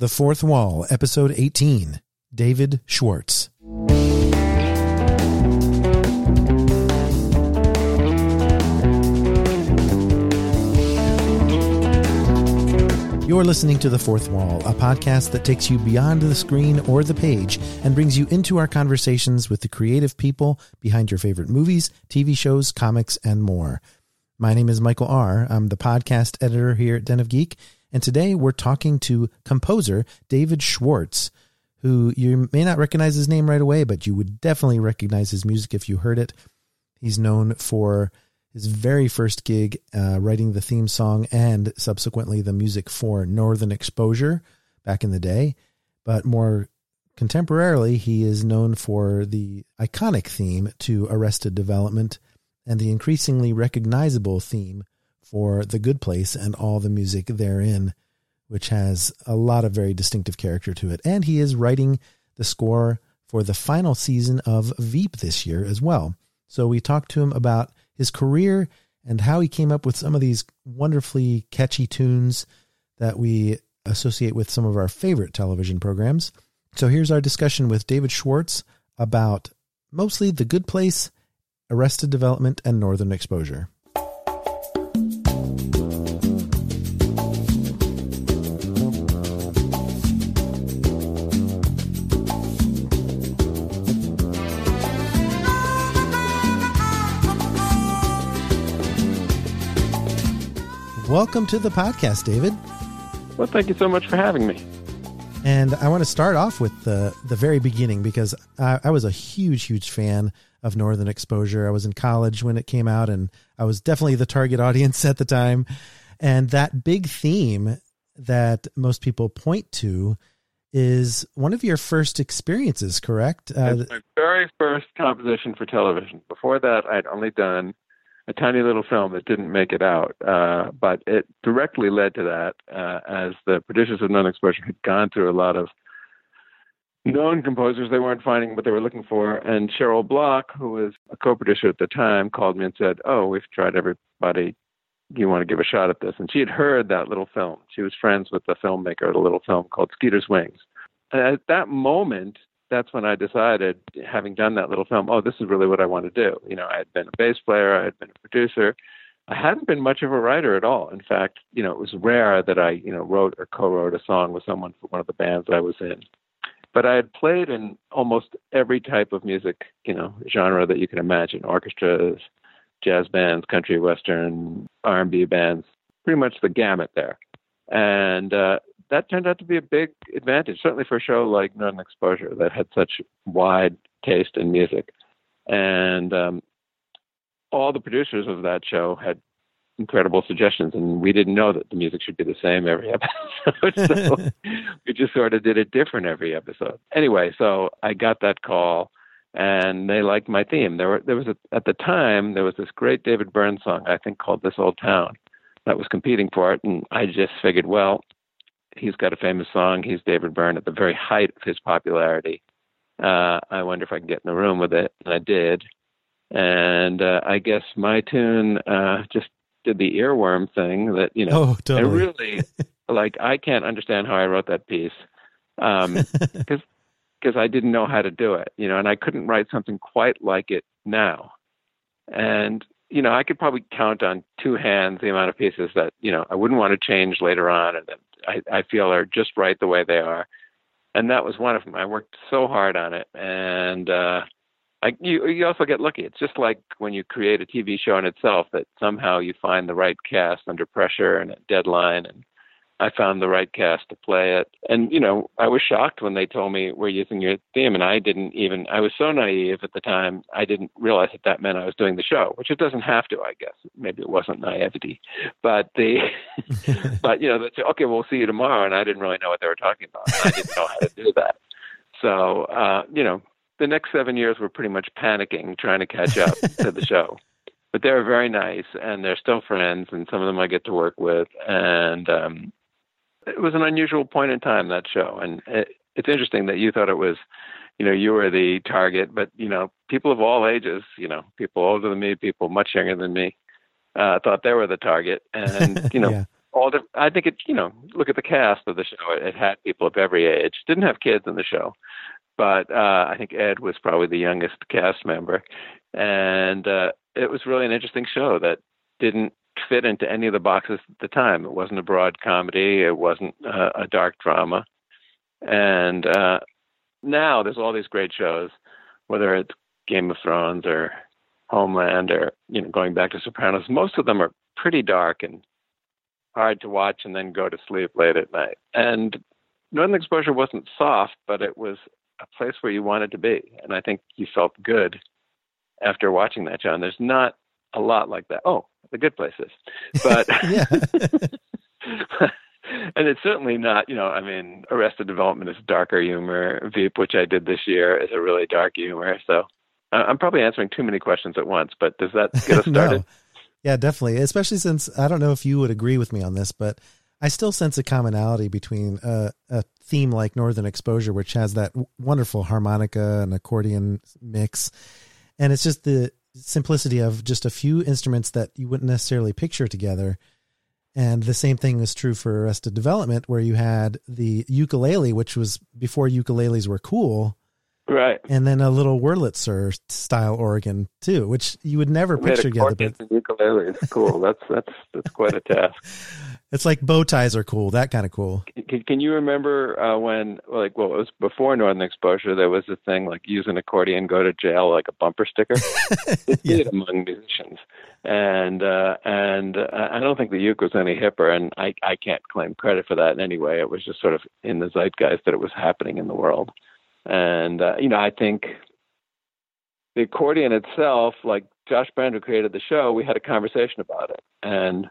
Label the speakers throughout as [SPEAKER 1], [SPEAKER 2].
[SPEAKER 1] The Fourth Wall, Episode 18 David Schwartz. You're listening to The Fourth Wall, a podcast that takes you beyond the screen or the page and brings you into our conversations with the creative people behind your favorite movies, TV shows, comics, and more. My name is Michael R. I'm the podcast editor here at Den of Geek, and today we're talking to composer David Schwartz, who you may not recognize his name right away, but you would definitely recognize his music if you heard it. He's known for his very first gig uh, writing the theme song and subsequently the music for Northern Exposure back in the day. But more contemporarily, he is known for the iconic theme to Arrested Development and the increasingly recognizable theme for The Good Place and all the music therein, which has a lot of very distinctive character to it. And he is writing the score for the final season of Veep this year as well. So we talked to him about his career and how he came up with some of these wonderfully catchy tunes that we associate with some of our favorite television programs. So here's our discussion with David Schwartz about mostly The Good Place, Arrested Development, and Northern Exposure. Welcome to the podcast, David.
[SPEAKER 2] Well, thank you so much for having me.
[SPEAKER 1] And I want to start off with the the very beginning because I, I, was a huge, huge fan of Northern Exposure. I was in college when it came out, and I was definitely the target audience at the time. And that big theme that most people point to is one of your first experiences, correct?
[SPEAKER 2] Uh, my very first composition for television. Before that, I'd only done a tiny little film that didn't make it out. Uh, but it directly led to that, uh, as the producers of Northern Exposure had gone through a lot of known composers they weren't finding what they were looking for. And Cheryl Bloch, who was a co-producer at the time, called me and said, "Oh, we've tried everybody. You want to give a shot at this?" And she had heard that little film. She was friends with the filmmaker of a little film called Skeeter's Wings. And at that moment, that's when I decided, having done that little film, oh, this is really what I want to do. You know, I had been a bass player, I had been a producer. I hadn't been much of a writer at all. In fact, you know, it was rare that I, you know, wrote or co-wrote a song with someone for one of the bands I was in. But I had played in almost every type of music, you know, genre that you can imagine: orchestras, jazz bands, country western, R&B bands, pretty much the gamut there. And uh, that turned out to be a big advantage, certainly for a show like Northern Exposure that had such wide taste in music. And um, all the producers of that show had incredible suggestions, and we didn't know that the music should be the same every episode. so we just sort of did it different every episode. Anyway, so I got that call, and they liked my theme. There were there was a, at the time there was this great David Byrne song I think called "This Old Town" that was competing for it, and I just figured, well, he's got a famous song. He's David Byrne at the very height of his popularity. Uh, I wonder if I can get in the room with it, and I did. And uh, I guess my tune uh, just did the earworm thing that you know.
[SPEAKER 1] Oh, totally.
[SPEAKER 2] I really like. I can't understand how I wrote that piece because um, because I didn't know how to do it, you know, and I couldn't write something quite like it now. And you know, I could probably count on two hands the amount of pieces that you know I wouldn't want to change later on, and that I, I feel are just right the way they are. And that was one of them. I worked so hard on it, and uh, I, you you also get lucky. It's just like when you create a TV show in itself that somehow you find the right cast under pressure and a deadline, and I found the right cast to play it. And, you know, I was shocked when they told me we're using your theme. And I didn't even, I was so naive at the time, I didn't realize that that meant I was doing the show, which it doesn't have to, I guess. Maybe it wasn't naivety. But the, but, you know, they say, okay, we'll see you tomorrow. And I didn't really know what they were talking about. I didn't know how to do that. So, uh, you know, the next seven years were pretty much panicking, trying to catch up to the show but they're very nice and they're still friends and some of them I get to work with and um it was an unusual point in time that show, and it, it's interesting that you thought it was, you know, you were the target, but you know, people of all ages, you know, people older than me, people much younger than me, uh, thought they were the target, and you know,
[SPEAKER 1] yeah.
[SPEAKER 2] all the. I think it. You know, look at the cast of the show. It, it had people of every age. Didn't have kids in the show, but uh, I think Ed was probably the youngest cast member, and uh, it was really an interesting show that didn't fit into any of the boxes at the time. It wasn't a broad comedy. It wasn't uh, a dark drama, and uh, now there's all these great shows, whether it's Game of Thrones or Homeland or you know going back to Sopranos. Most of them are pretty dark and hard to watch, and then go to sleep late at night. And Northern Exposure wasn't soft, but it was a place where you wanted to be, and I think you felt good after watching that. And there's not a lot like that. Oh, the good places, but
[SPEAKER 1] yeah.
[SPEAKER 2] and it's certainly not. You know, I mean, Arrested Development is darker humor. Veep, which I did this year, is a really dark humor. So uh, I'm probably answering too many questions at once, but does that get us started?
[SPEAKER 1] no. Yeah, definitely. Especially since I don't know if you would agree with me on this, but I still sense a commonality between a, a theme like Northern Exposure, which has that wonderful harmonica and accordion mix, and it's just the simplicity of just a few instruments that you wouldn't necessarily picture together. And the same thing is true for Arrested Development, where you had the ukulele, which was before ukuleles were cool,
[SPEAKER 2] Right.
[SPEAKER 1] And then a little Wurlitzer style organ too, which you would never
[SPEAKER 2] we
[SPEAKER 1] picture together.
[SPEAKER 2] But ukulele is cool. that's that's that's quite a task.
[SPEAKER 1] It's like bow ties are cool. That kind of cool.
[SPEAKER 2] Can, can you remember uh, when, like, well, it was before Northern Exposure? There was a thing like use an accordion, go to jail, like a bumper sticker. it's yeah. among musicians, and uh, and uh, I don't think the uke was any hipper, and I I can't claim credit for that in any way. It was just sort of in the zeitgeist that it was happening in the world. And, uh, you know, I think the accordion itself, like Josh Brand, who created the show, we had a conversation about it. And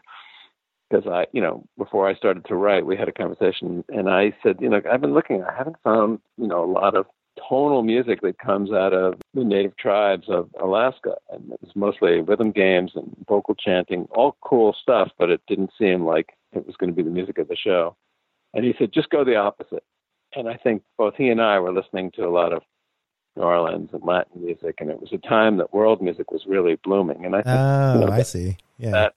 [SPEAKER 2] because I, you know, before I started to write, we had a conversation and I said, you know, I've been looking, I haven't found, you know, a lot of tonal music that comes out of the native tribes of Alaska. And it was mostly rhythm games and vocal chanting, all cool stuff, but it didn't seem like it was going to be the music of the show. And he said, just go the opposite and I think both he and I were listening to a lot of New Orleans and Latin music, and it was a time that world music was really blooming. And I think,
[SPEAKER 1] oh, you know, I see, yeah,
[SPEAKER 2] that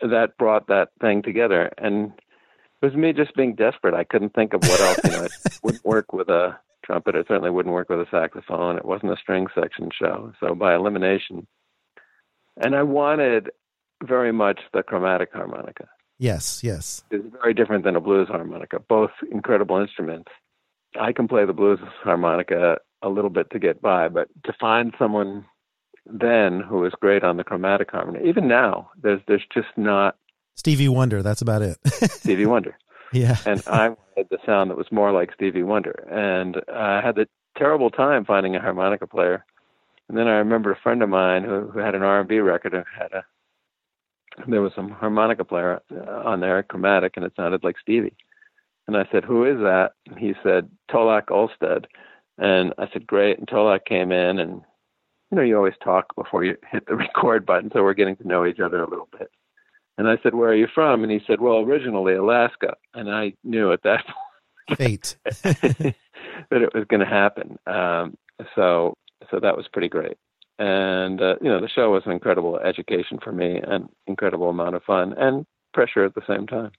[SPEAKER 2] that brought that thing together, and it was me just being desperate. I couldn't think of what else. You know, it wouldn't work with a trumpet. It certainly wouldn't work with a saxophone. It wasn't a string section show, so by elimination. And I wanted very much the chromatic harmonica.
[SPEAKER 1] Yes, yes.
[SPEAKER 2] It's very different than a blues harmonica, both incredible instruments. I can play the blues harmonica a little bit to get by, but to find someone then who was great on the chromatic harmony, even now, there's there's just not
[SPEAKER 1] Stevie Wonder. That's about it.
[SPEAKER 2] Stevie Wonder.
[SPEAKER 1] Yeah.
[SPEAKER 2] and I wanted the sound that was more like Stevie Wonder, and I had the terrible time finding a harmonica player. And then I remember a friend of mine who, who had an R&B record and had a there was some harmonica player on there, chromatic, and it sounded like Stevie. And I said, "Who is that?" And he said, "Tolak Olstead." And I said, "Great." And Tolak came in, and you know, you always talk before you hit the record button, so we're getting to know each other a little bit. And I said, "Where are you from?" And he said, "Well, originally Alaska." And I knew at that
[SPEAKER 1] point fate
[SPEAKER 2] that it was going to happen. Um, so, so that was pretty great and uh, you know the show was an incredible education for me and incredible amount of fun and pressure at the same time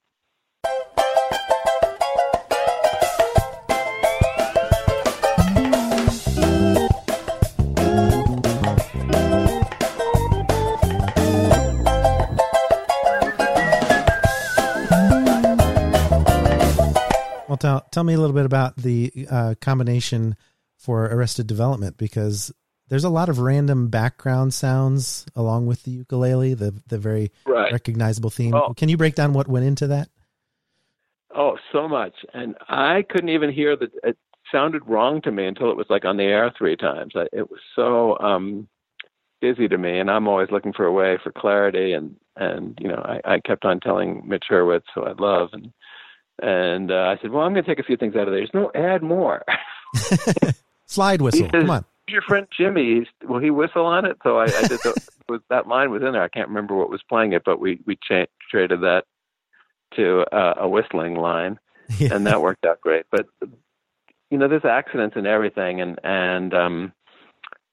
[SPEAKER 1] tell, tell me a little bit about the uh, combination for arrested development because there's a lot of random background sounds along with the ukulele, the the very
[SPEAKER 2] right.
[SPEAKER 1] recognizable theme. Oh. Can you break down what went into that?
[SPEAKER 2] Oh, so much, and I couldn't even hear that. It sounded wrong to me until it was like on the air three times. I, it was so um, busy to me, and I'm always looking for a way for clarity. And and you know, I, I kept on telling Mitch Hurwitz, who I love, and and uh, I said, well, I'm going to take a few things out of there. There's no add more.
[SPEAKER 1] Slide whistle.
[SPEAKER 2] Says,
[SPEAKER 1] Come on
[SPEAKER 2] your friend Jimmy? He's, will he whistle on it? So I, I did the, was that line was in there. I can't remember what was playing it, but we we cha- traded that to uh, a whistling line, yeah. and that worked out great. But you know, there's accidents and everything, and and um,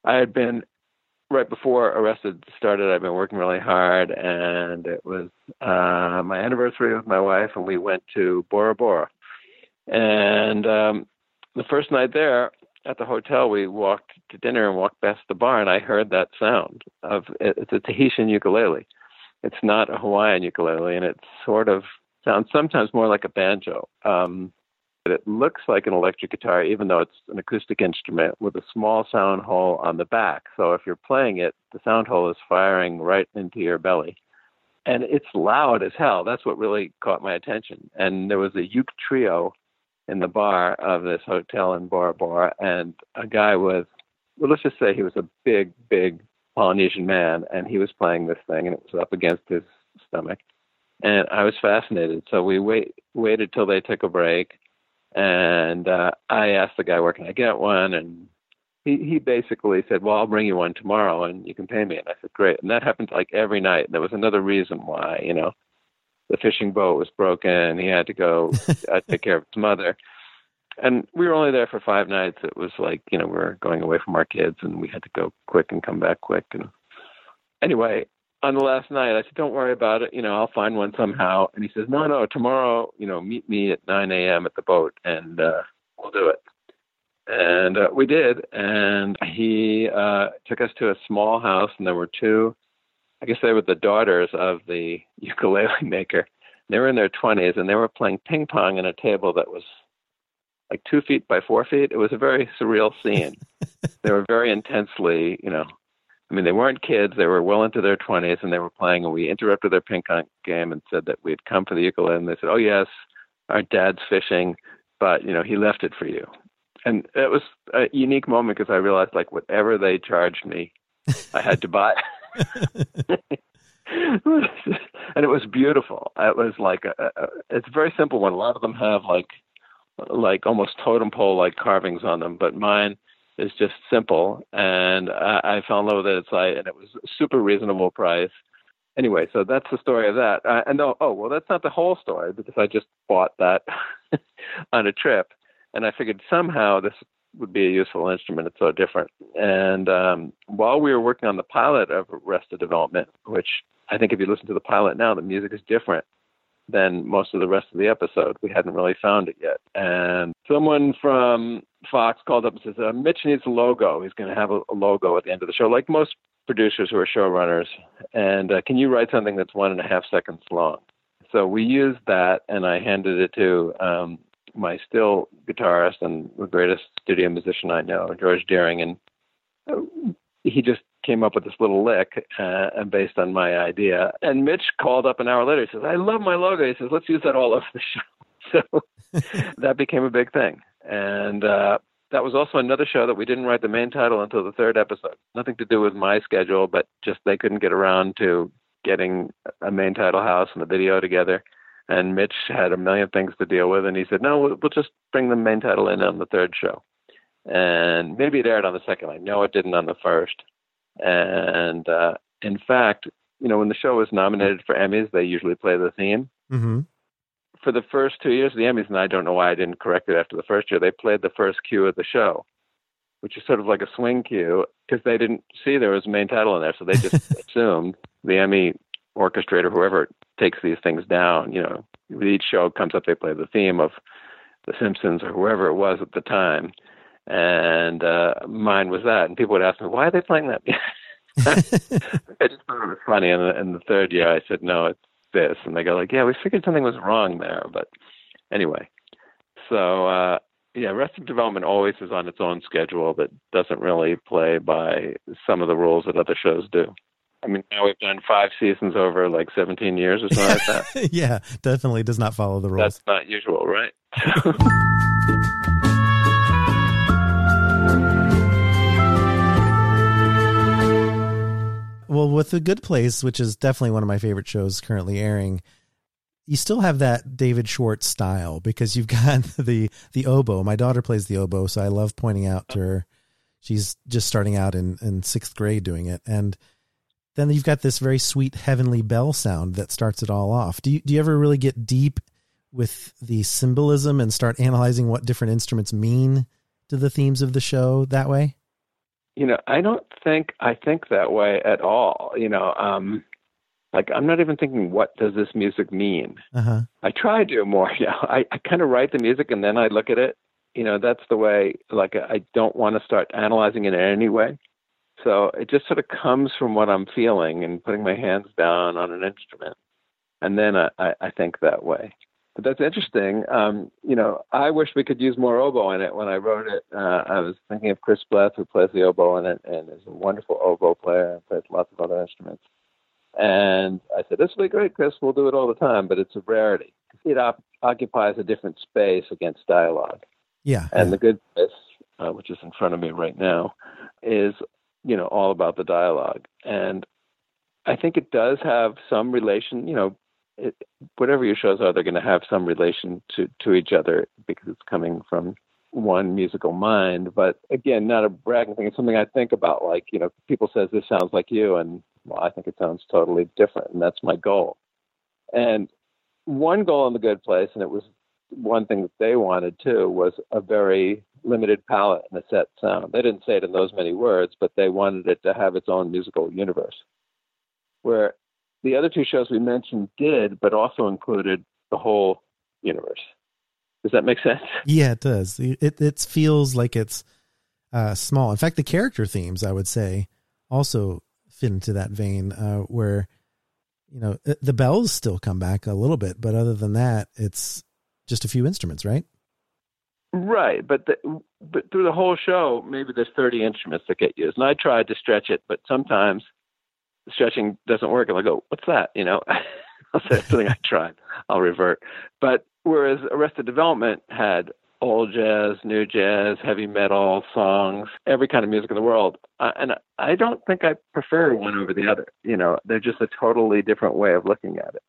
[SPEAKER 2] I had been right before Arrested started, I'd been working really hard, and it was uh, my anniversary with my wife, and we went to Bora Bora. And um, the first night there at the hotel, we walked to dinner and walked past the bar, and I heard that sound of it's a Tahitian ukulele. It's not a Hawaiian ukulele, and it sort of sounds sometimes more like a banjo. Um, it looks like an electric guitar, even though it's an acoustic instrument with a small sound hole on the back. So if you're playing it, the sound hole is firing right into your belly. And it's loud as hell. That's what really caught my attention. And there was a uke trio in the bar of this hotel in Bora Bora, and a guy with, well, let's just say he was a big, big Polynesian man, and he was playing this thing, and it was up against his stomach. And I was fascinated. So we wait, waited till they took a break and uh, I asked the guy, "Where can I get one?" And he he basically said, "Well, I'll bring you one tomorrow, and you can pay me." And I said, "Great." And that happened like every night. And There was another reason why, you know, the fishing boat was broken. He had to go uh, take care of his mother. And we were only there for five nights. It was like, you know, we are going away from our kids and we had to go quick and come back quick. And anyway, on the last night, I said, "Don't worry about it. You know, I'll find one somehow." And he says, "No, no, tomorrow. You know, meet me at 9 a.m. at the boat, and uh, we'll do it." And uh, we did. And he uh, took us to a small house, and there were two. I guess they were the daughters of the ukulele maker. They were in their 20s, and they were playing ping pong on a table that was like two feet by four feet. It was a very surreal scene. they were very intensely, you know, I mean, they weren't kids; they were well into their twenties, and they were playing. And we interrupted their ping pong game and said that we'd come for the ukulele. And they said, "Oh yes, our dad's fishing, but you know he left it for you." And it was a unique moment because I realized, like, whatever they charged me, I had to buy. and it was beautiful. It was like a, a, it's a very simple one. A lot of them have like like almost totem pole like carvings on them, but mine is just simple, and I, I fell in love with it. Like, and it was a super reasonable price. Anyway, so that's the story of that. Uh, and oh, oh, well, that's not the whole story because I just bought that on a trip, and I figured somehow this would be a useful instrument. It's so different. And um, while we were working on the pilot of Arrested Development, which I think if you listen to the pilot now, the music is different than most of the rest of the episode. We hadn't really found it yet. And someone from Fox called up and says, uh, Mitch needs a logo. He's going to have a, a, logo at the end of the show, like most producers who are showrunners. And uh, can you write something that's one and a half seconds long? So we used that, and I handed it to um, my still guitarist and the greatest studio musician I know, George Doering. And uh, he just came up with this little lick uh, based on my idea. And Mitch called up an hour later. He says, "I love my logo." He says, "Let's use that all over the show." So that became a big thing, and uh, that was also another show that we didn't write the main title until the third episode. Nothing to do with my schedule, but just they couldn't get around to getting a main title house and the video together. And Mitch had a million things to deal with, and he said, "No, we'll, we'll just bring the main title in on the third show." And maybe it aired on the second. I know it didn't on the first and uh, in fact, you know, when the show is nominated for Emmys, they usually play the theme.
[SPEAKER 1] Mm-hmm.
[SPEAKER 2] For the first two years of the Emmys, and I don't know why I didn't correct it after the first year, they played the first cue of the show, which is sort of like a swing cue because they didn't see there was a main title in there, so they just assumed the Emmy orchestrator, whoever takes these things down, you know, each show comes up, they play the theme of The Simpsons or whoever it was at the time and uh, mine was that. And people would ask me, "Why are they playing that?" I just thought it was funny. And in the third year, I said, "No, it's this," and they go like, "Yeah, we figured something was wrong there." But anyway, so uh, yeah, Arrested Development always is on its own schedule that doesn't really play by some of the rules that other shows do. I mean, now we've done five seasons over like 17 years or something like that.
[SPEAKER 1] yeah, definitely does not follow the rules.
[SPEAKER 2] That's not usual, right?
[SPEAKER 1] Well, with The Good Place, which is definitely one of my favorite shows currently airing, you still have that David Schwartz style because you've got the the oboe. My daughter plays the oboe, so I love pointing out to her. She's just starting out in, in sixth grade doing it. And then you've got this very sweet heavenly bell sound that starts it all off. Do you do you ever really get deep with the symbolism and start analyzing what different instruments mean to the themes of the show that way?
[SPEAKER 2] You know, I don't think I think that way at all. You know, um, like I'm not even thinking what does this music mean.
[SPEAKER 1] Uh-huh.
[SPEAKER 2] I try to more. Yeah, you know, I, I kind of write the music and then I look at it. You know, that's the way. Like I don't want to start analyzing it in any way. So it just sort of comes from what I'm feeling and putting my hands down on an instrument, and then I, I, I think that way. But that's interesting. Um, you know, I wish we could use more oboe in it. When I wrote it, uh, I was thinking of Chris Bleth, who plays the oboe in it, and is a wonderful oboe player and plays lots of other instruments. And I said, "This will be great, Chris. We'll do it all the time, but it's a rarity. It op- occupies a different space against dialogue.
[SPEAKER 1] Yeah.
[SPEAKER 2] And
[SPEAKER 1] yeah.
[SPEAKER 2] the good place, uh, which is in front of me right now, is you know all about the dialogue and i think it does have some relation you know it, whatever your shows are they're going to have some relation to to each other because it's coming from one musical mind but again not a bragging thing it's something i think about like you know people says this sounds like you and well i think it sounds totally different and that's my goal and one goal in the good place and it was one thing that they wanted too was a very limited palette and a set sound. They didn't say it in those many words, but they wanted it to have its own musical universe. Where the other two shows we mentioned did, but also included the whole universe. Does that make sense?
[SPEAKER 1] Yeah, it does. It it feels like it's uh, small. In fact, the character themes, I would say, also fit into that vein, uh, where you know the bells still come back a little bit, but other than that, it's just a few instruments, right?
[SPEAKER 2] Right, but the, but through the whole show, maybe there's 30 instruments that get used, and I tried to stretch it, but sometimes stretching doesn't work. And I go, "What's that?" You know, I'll say something I tried. I'll revert. But whereas Arrested Development had old jazz, new jazz, heavy metal songs, every kind of music in the world, uh, and I don't think I prefer one over the other. You know, they're just a totally different way of looking at it.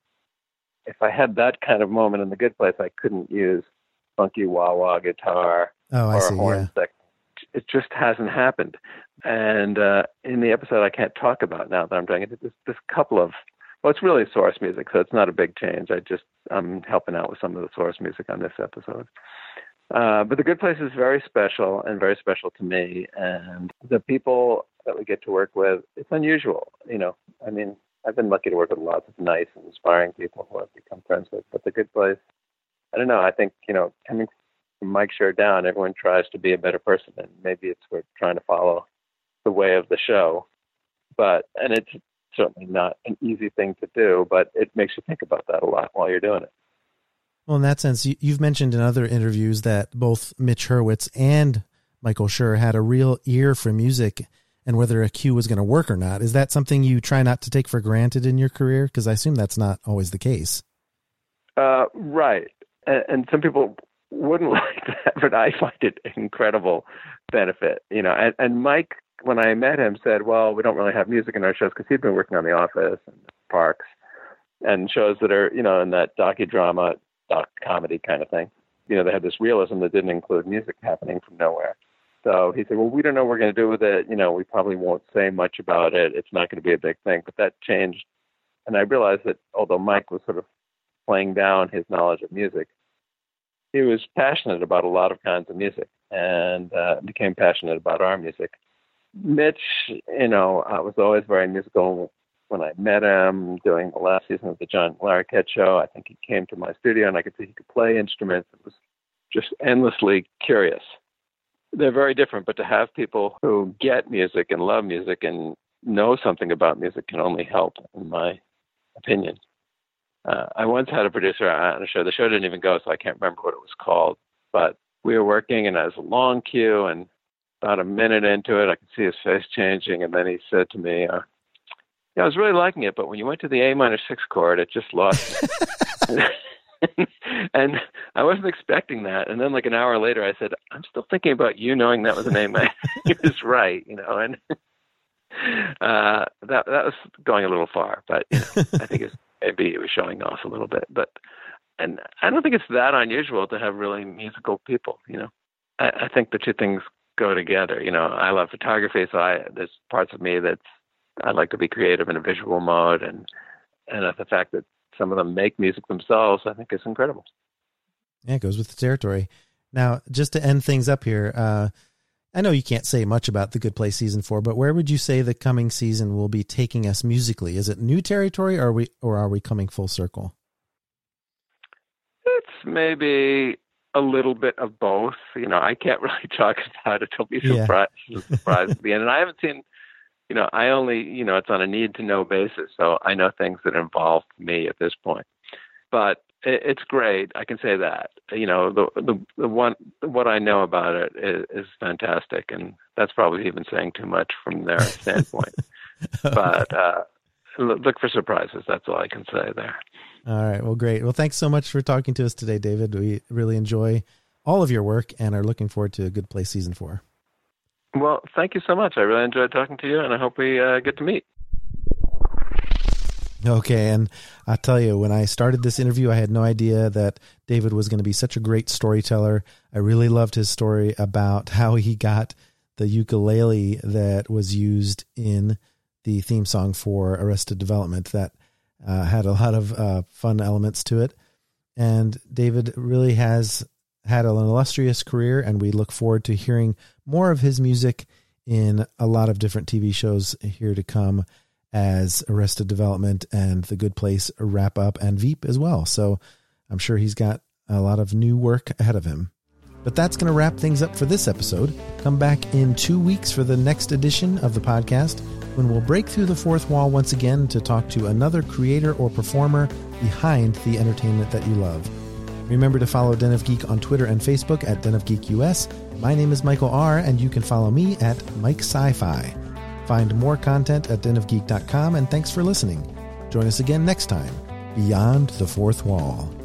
[SPEAKER 2] If I had that kind of moment in the good place, I couldn't use funky wah wah guitar
[SPEAKER 1] oh,
[SPEAKER 2] or
[SPEAKER 1] see,
[SPEAKER 2] a horn
[SPEAKER 1] yeah.
[SPEAKER 2] section. It just hasn't happened. And uh, in the episode, I can't talk about now that I'm doing it. There's a couple of well, it's really source music, so it's not a big change. I just I'm helping out with some of the source music on this episode. Uh, but the Good Place is very special and very special to me, and the people that we get to work with, it's unusual. You know, I mean, I've been lucky to work with lots of nice and inspiring people who I've become friends with, but the Good Place I don't know. I think you know, coming from Mike Schur down, everyone tries to be a better person, and maybe it's we're trying to follow the way of the show. But and it's certainly not an easy thing to do, but it makes you think about that a lot while you're doing it.
[SPEAKER 1] Well, in that sense, you've mentioned in other interviews that both Mitch Hurwitz and Michael Schur had a real ear for music and whether a cue was going to work or not. Is that something you try not to take for granted in your career? Because I assume that's not always the case.
[SPEAKER 2] Uh, right and, and some people wouldn't like that, but I find it incredible benefit. You know, and, and Mike, when I met him, said, "Well, we don't really have music in our shows because he'd been working on The Office and Parks and shows that are, you know, in that docudrama, doc comedy kind of thing. You know, they had this realism that didn't include music happening from nowhere." So he said, "Well, we don't know what we're going to do with it. You know, we probably won't say much about it. It's not going to be a big thing." But that changed, and I realized that although Mike was sort of playing down his knowledge of music, he was passionate about a lot of kinds of music and uh, became passionate about our music. Mitch, you know, I was always very musical when I met him doing the last season of the John Larroquette show. I think he came to my studio and I could see he could play instruments. It was just endlessly curious. They're very different, but to have people who get music and love music and know something about music can only help, in my opinion. Uh, I once had a producer on a show. The show didn't even go, so I can't remember what it was called. But we were working, and it was a long cue, and about a minute into it, I could see his face changing, and then he said to me, uh, "Yeah, I was really liking it, but when you went to the A minor six chord, it just lost." and I wasn't expecting that. And then, like an hour later, I said, "I'm still thinking about you knowing that was an A minor." he was right, you know, and uh, that that was going a little far, but you know, I think it's maybe it was showing off a little bit. But and I don't think it's that unusual to have really musical people. You know, I, I think the two things go together. You know, I love photography, so I there's parts of me that's I like to be creative in a visual mode, and and the fact that some of them make music themselves, I think is incredible.
[SPEAKER 1] Yeah, it goes with the territory. Now, just to end things up here, uh, I know you can't say much about the Good Place season four, but where would you say the coming season will be taking us musically? Is it new territory, or are we, or are we coming full circle?
[SPEAKER 2] It's maybe a little bit of both. You know, I can't really talk about it. Don't be surprised, yeah. surprised at the end. And I haven't seen, you know, I only, you know, it's on a need to know basis. So I know things that involve me at this point. But it, it's great. I can say that. You know, the the the one what I know about it is, is fantastic, and that's probably even saying too much from their standpoint. but uh, look for surprises. That's all I can say there.
[SPEAKER 1] All right. Well, great. Well, thanks so much for talking to us today, David. We really enjoy all of your work and are looking forward to a Good Place season four.
[SPEAKER 2] Well, thank you so much. I really enjoyed talking to you, and I hope we uh, get to meet.
[SPEAKER 1] Okay, and I tell you, when I started this interview, I had no idea that David was going to be such a great storyteller. I really loved his story about how he got the ukulele that was used in the theme song for Arrested Development. That uh, had a lot of uh, fun elements to it. And David really has had an illustrious career, and we look forward to hearing more of his music in a lot of different TV shows here to come as Arrested Development and The Good Place wrap up, and Veep as well. So I'm sure he's got a lot of new work ahead of him. But that's going to wrap things up for this episode. Come back in two weeks for the next edition of the podcast when we'll break through the fourth wall once again to talk to another creator or performer behind the entertainment that you love. Remember to follow Den of Geek on Twitter and Facebook at Den of Geek US. My name is Michael R., and you can follow me at Mike Sci-Fi. Find more content at denofgeek.com, and thanks for listening. Join us again next time, Beyond the Fourth Wall.